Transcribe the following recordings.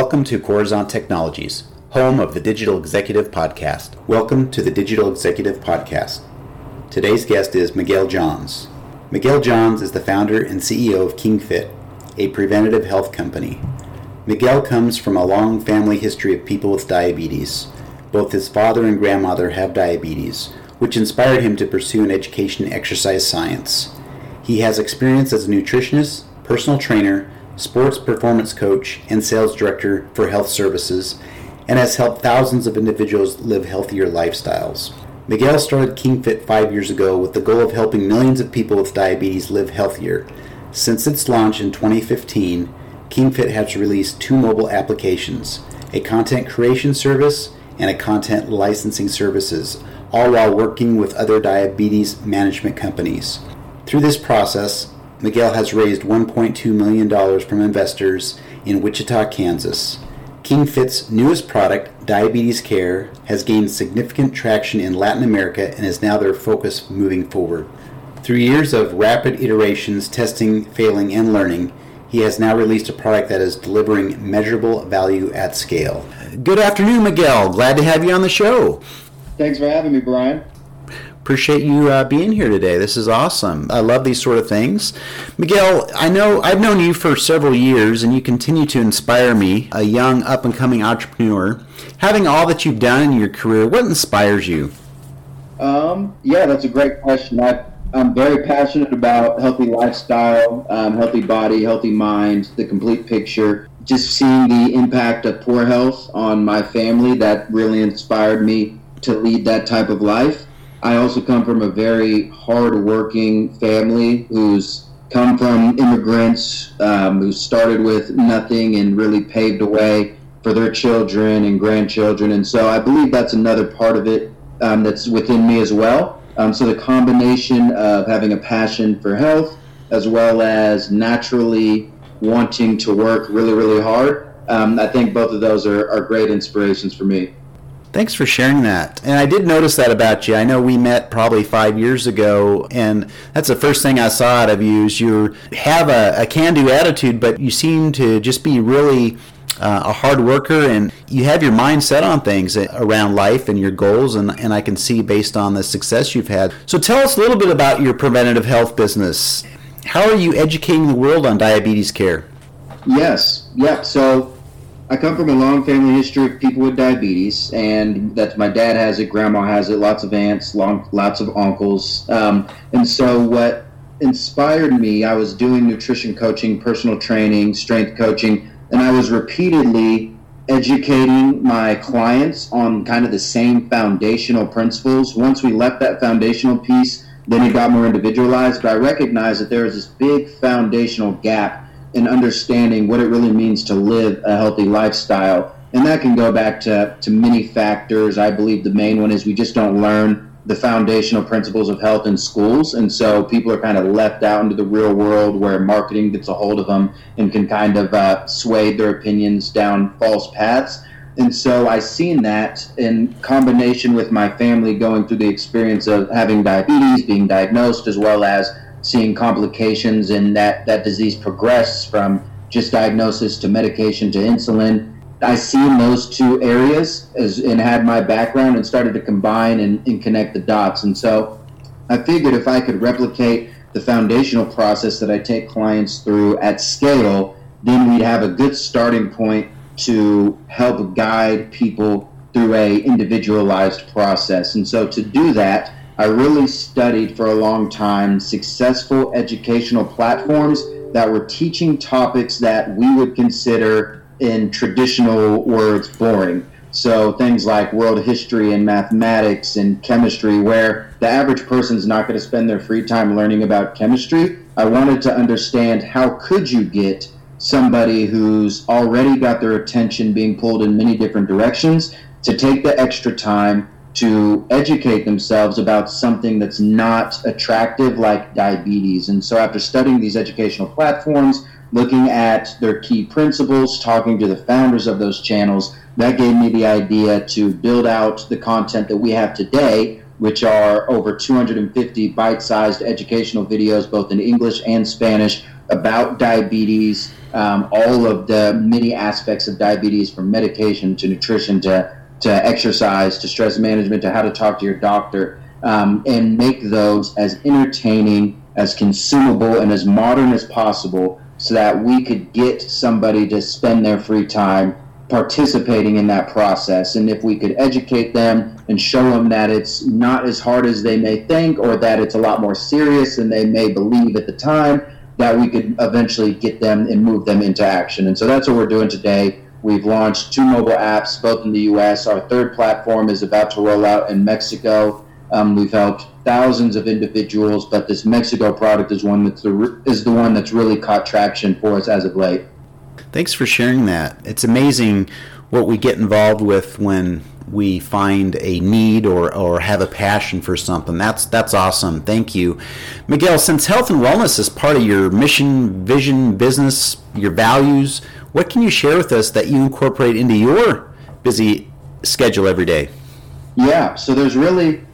Welcome to Coruzant Technologies, home of the Digital Executive Podcast. Welcome to the Digital Executive Podcast. Today's guest is Miguel Johns. Miguel Johns is the founder and CEO of KingFit, a preventative health company. Miguel comes from a long family history of people with diabetes. Both his father and grandmother have diabetes, which inspired him to pursue an education in exercise science. He has experience as a nutritionist, personal trainer, sports performance coach, and sales director for health services, and has helped thousands of individuals live healthier lifestyles. Miguel started KingFit five years ago with the goal of helping millions of people with diabetes live healthier. Since its launch in 2015, KingFit has released two mobile applications a content creation service and a content licensing services, all while working with other diabetes management companies. Through this process, Miguel has raised $1.2 million from investors in Wichita, Kansas. KingFit's newest product, Diabetes Care, has gained significant traction in Latin America and is now their focus moving forward. Through years of rapid iterations, testing, failing, and learning, he has now released a product that is delivering measurable value at scale. Good afternoon, Miguel. Glad to have you on the show. Thanks for having me, Brian. Appreciate you uh, being here today. This is awesome. I love these sort of things. Miguel, I know I've known you for several years and you continue to inspire me, a young up and coming entrepreneur. Having all that you've done in your career, what inspires you? Um, yeah, that's a great question. I, I'm very passionate about healthy lifestyle, um, healthy body, healthy mind, the complete picture. Just seeing the impact of poor health on my family that really inspired me to lead that type of life. I also come from a very hard-working family who's come from immigrants um, who started with nothing and really paved a way for their children and grandchildren. And so I believe that's another part of it um, that's within me as well. Um, so the combination of having a passion for health as well as naturally wanting to work really, really hard, um, I think both of those are, are great inspirations for me. Thanks for sharing that. And I did notice that about you. I know we met probably five years ago, and that's the first thing I saw out of you is you have a, a can-do attitude, but you seem to just be really uh, a hard worker and you have your mind set on things around life and your goals and, and i can see based on the success you've had. So tell us a little bit about your preventative health business. How are you educating the world on diabetes care? Yes. Yeah. So i come from a long family history of people with diabetes and that my dad has it grandma has it lots of aunts long, lots of uncles um, and so what inspired me i was doing nutrition coaching personal training strength coaching and I was repeatedly educating my clients on kind of the same foundational principles. Once we left that foundational piece, then it got more individualized. But I recognized that there was this big foundational gap in understanding what it really means to live a healthy lifestyle. And that can go back to, to many factors. I believe the main one is we just don't learn the foundational principles of health in schools. And so people are kind of left out into the real world where marketing gets a hold of them and can kind of uh, sway their opinions down false paths. And so I seen that in combination with my family going through the experience of having diabetes, being diagnosed, as well as seeing complications and that, that disease progress from just diagnosis to medication to insulin I seen those two areas as and had my background and started to combine and, and connect the dots. And so I figured if I could replicate the foundational process that I take clients through at scale, then we'd have a good starting point to help guide people through a individualized process. And so to do that, I really studied for a long time successful educational platforms that were teaching topics that we would consider in traditional words boring. So things like world history and mathematics and chemistry, where the average person is not going to spend their free time learning about chemistry. I wanted to understand how could you get somebody who's already got their attention being pulled in many different directions to take the extra time to educate themselves about something that's not attractive like diabetes. And so after studying these educational platforms, looking at their key principles, talking to the founders of those channels, that gave me the idea to build out the content that we have today, which are over 250 bite sized educational videos, both in English and Spanish, about diabetes, um, all of the many aspects of diabetes from medication to nutrition to, to exercise to stress management to how to talk to your doctor, um, and make those as entertaining, as consumable, and as modern as possible so that we could get somebody to spend their free time participating in that process. And if we could educate them and show them that it's not as hard as they may think or that it's a lot more serious than they may believe at the time, that we could eventually get them and move them into action. And so that's what we're doing today. We've launched two mobile apps, both in the US. Our third platform is about to roll out in Mexico. Um, we've helped thousands of individuals, but this Mexico product is one that's the, is the one that's really caught traction for us as of late. Thanks for sharing that. It's amazing what we get involved with when we find a need or, or have a passion for something. That's that's awesome. Thank you. Miguel, since health and wellness is part of your mission, vision, business, your values, what can you share with us that you incorporate into your busy schedule every day? Yeah, so there's really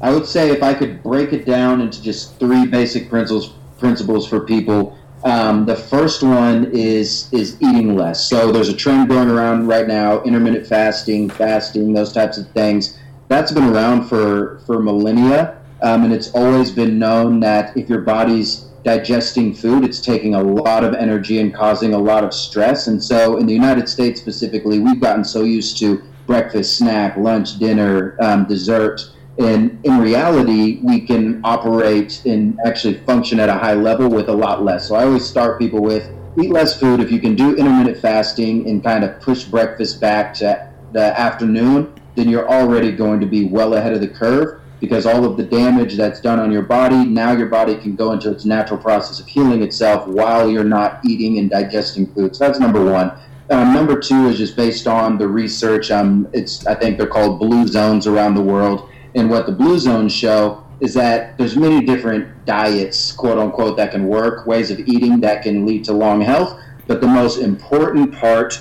I would say if I could break it down into just three basic principles principles for people um, the first one is is eating less. So there's a trend going around right now: intermittent fasting, fasting, those types of things. That's been around for for millennia, um, and it's always been known that if your body's digesting food, it's taking a lot of energy and causing a lot of stress. And so, in the United States specifically, we've gotten so used to breakfast, snack, lunch, dinner, um, dessert and in reality, we can operate and actually function at a high level with a lot less. So I always start people with eat less food. If you can do intermittent fasting and kind of push breakfast back to the afternoon, then you're already going to be well ahead of the curve because all of the damage that's done on your body, now your body can go into its natural process of healing itself while you're not eating and digesting food. So that's number one. Um, number two is just based on the research. Um, it's I think they're called blue zones around the world and what the blue zones show is that there's many different diets, quote unquote, that can work, ways of eating that can lead to long health. But the most important part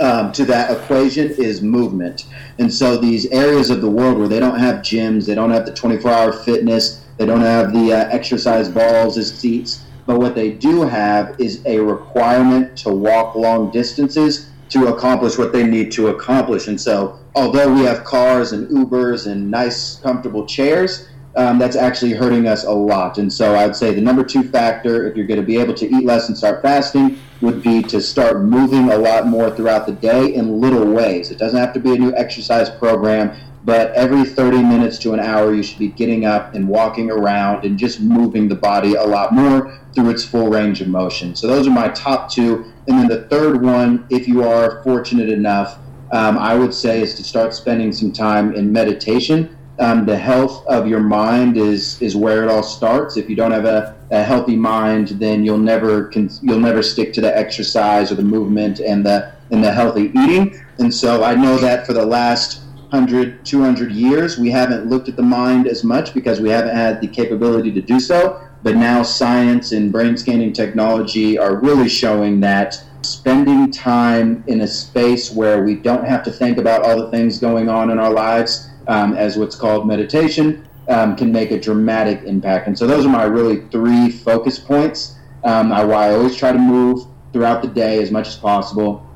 um, to that equation is movement. And so these areas of the world where they don't have gyms, they don't have the 24 hour fitness, they don't have the uh, exercise balls as seats, but what they do have is a requirement to walk long distances to accomplish what they need to accomplish. And so, although we have cars and Ubers and nice, comfortable chairs, um, that's actually hurting us a lot. And so, I'd say the number two factor, if you're going to be able to eat less and start fasting, would be to start moving a lot more throughout the day in little ways. It doesn't have to be a new exercise program, but every 30 minutes to an hour, you should be getting up and walking around and just moving the body a lot more through its full range of motion. So, those are my top two and then the third one, if you are fortunate enough, um, I would say is to start spending some time in meditation. Um, the health of your mind is is where it all starts. If you don't have a, a healthy mind, then you'll never you'll never stick to the exercise or the movement and the and the healthy eating. And so I know that for the last 100, 200 years, we haven't looked at the mind as much because we haven't had the capability to do so. But now science and brain scanning technology are really showing that spending time in a space where we don't have to think about all the things going on in our lives, um, as what's called meditation, um, can make a dramatic impact. And so those are my really three focus points. Um, I, why I always try to move throughout the day as much as possible.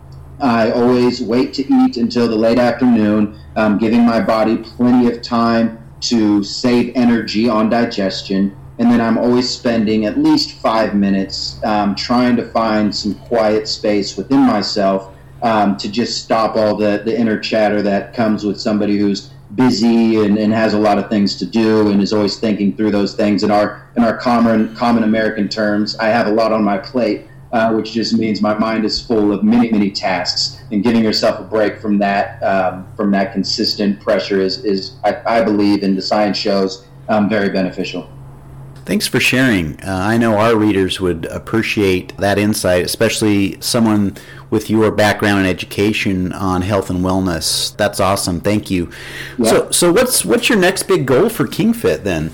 I always wait to eat until the late afternoon, um, giving my body plenty of time to save energy on digestion and then I'm always spending at least five minutes um, trying to find some quiet space within myself um, to just stop all the, the inner chatter that comes with somebody who's busy and, and has a lot of things to do and is always thinking through those things. In our in our common common American terms, I have a lot on my plate, uh, which just means my mind is full of many many tasks. And giving yourself a break from that um, from that consistent pressure is is I, I believe, and the science shows, um, very beneficial. Thanks for sharing. Uh, I know our readers would appreciate that insight, especially someone with your background and education on health and wellness. That's awesome. Thank you. Yeah. So, so what's what's your next big goal for KingFit then?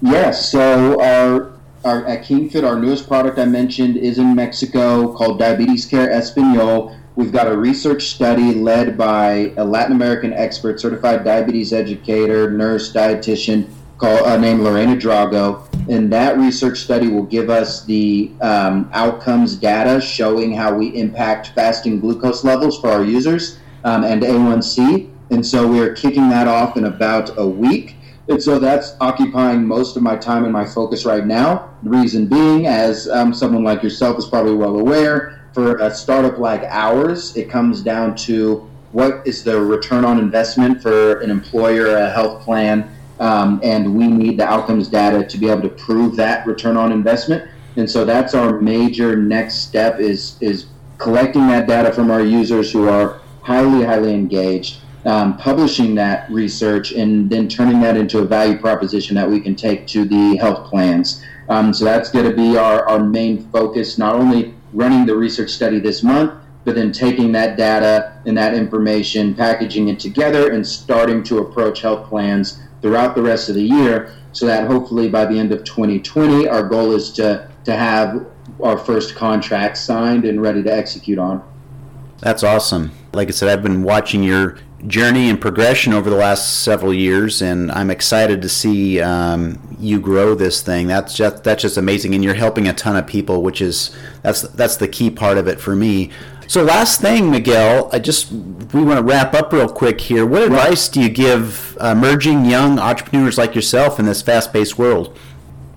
Yes. So our, our at KingFit, our newest product I mentioned is in Mexico called Diabetes Care Espanol. We've got a research study led by a Latin American expert, certified diabetes educator, nurse, dietitian called, uh, named Lorena Drago and that research study will give us the um, outcomes data showing how we impact fasting glucose levels for our users um, and A1C. And so we are kicking that off in about a week. And so that's occupying most of my time and my focus right now. The reason being, as um, someone like yourself is probably well aware, for a startup like ours, it comes down to what is the return on investment for an employer, a health plan, um, and we need the outcomes data to be able to prove that return on investment. And so that's our major next step is is collecting that data from our users who are highly highly engaged, um, publishing that research, and then turning that into a value proposition that we can take to the health plans. Um, so that's going to be our, our main focus, not only running the research study this month, but then taking that data and that information, packaging it together, and starting to approach health plans throughout the rest of the year so that hopefully by the end of 2020, our goal is to, to have our first contract signed and ready to execute on. That's awesome. Like I said, I've been watching your journey and progression over the last several years, and I'm excited to see um, you grow this thing. That's just that's just amazing, and you're helping a ton of people, which is that's that's the key part of it for me. So last thing, Miguel, I just we want to wrap up real quick here. What advice do you give emerging young entrepreneurs like yourself in this fast-paced world?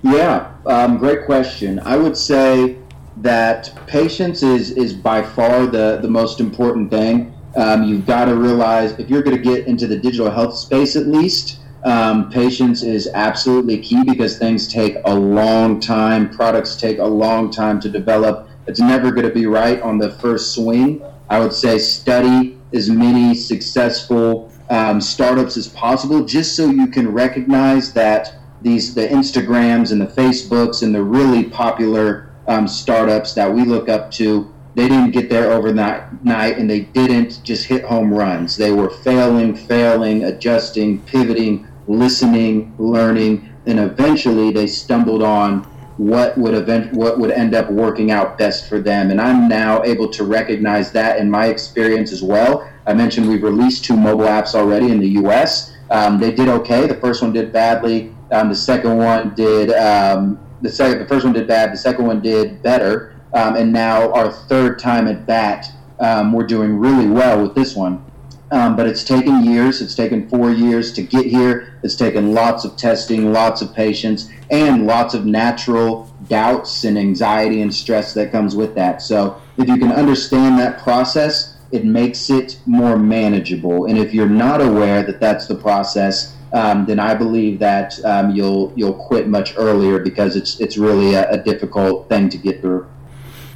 Yeah, um, great question. I would say that patience is is by far the the most important thing. Um, you've got to realize if you're going to get into the digital health space, at least. Um, patience is absolutely key because things take a long time. Products take a long time to develop it's never going to be right on the first swing. I would say study as many successful um, startups as possible, just so you can recognize that these the Instagrams and the Facebooks and the really popular um, startups that we look up to, they didn't get there overnight, night, and they didn't just hit home runs. They were failing, failing, adjusting, pivoting, listening, learning, and eventually they stumbled on what would event what would end up working out best for them. And i'm now able to recognize that in my experience as well. I mentioned we've released two mobile apps already in the us um, they did okay. The first one did badly. Um, the second one did um, the second the first one did bad. The second one did better. Um, and now our third time at bat um, we're doing really well with this one um, but it's taken years. It's taken four years to get here. It's taken lots of testing, lots of patience, and lots of natural doubts and anxiety and stress that comes with that. So if you can understand that process, it makes it more manageable. And if you're not aware that that's the process, um, then I believe that um, you'll you'll quit much earlier because it's it's really a, a difficult thing to get through.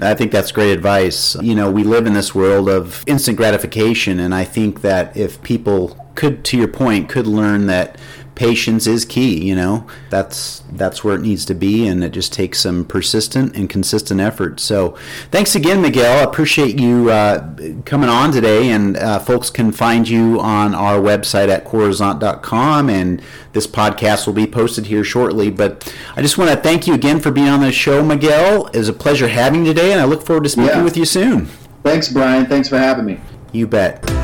I think that's great advice. You know, we live in this world of instant gratification, and I think that if people could, to your point, could learn that patience is key you know? That's that's where it needs to be and it just takes some persistent and consistent effort. So thanks again miguel. I appreciate you uh, coming on today and uh, folks can find you on our website at coruzant.com and this podcast will be posted here shortly. But i just want to thank you again for being on the show miguel. It was a pleasure having you today and i look forward to speaking yeah. with you soon. Thanks brian. Thanks for having me. You bet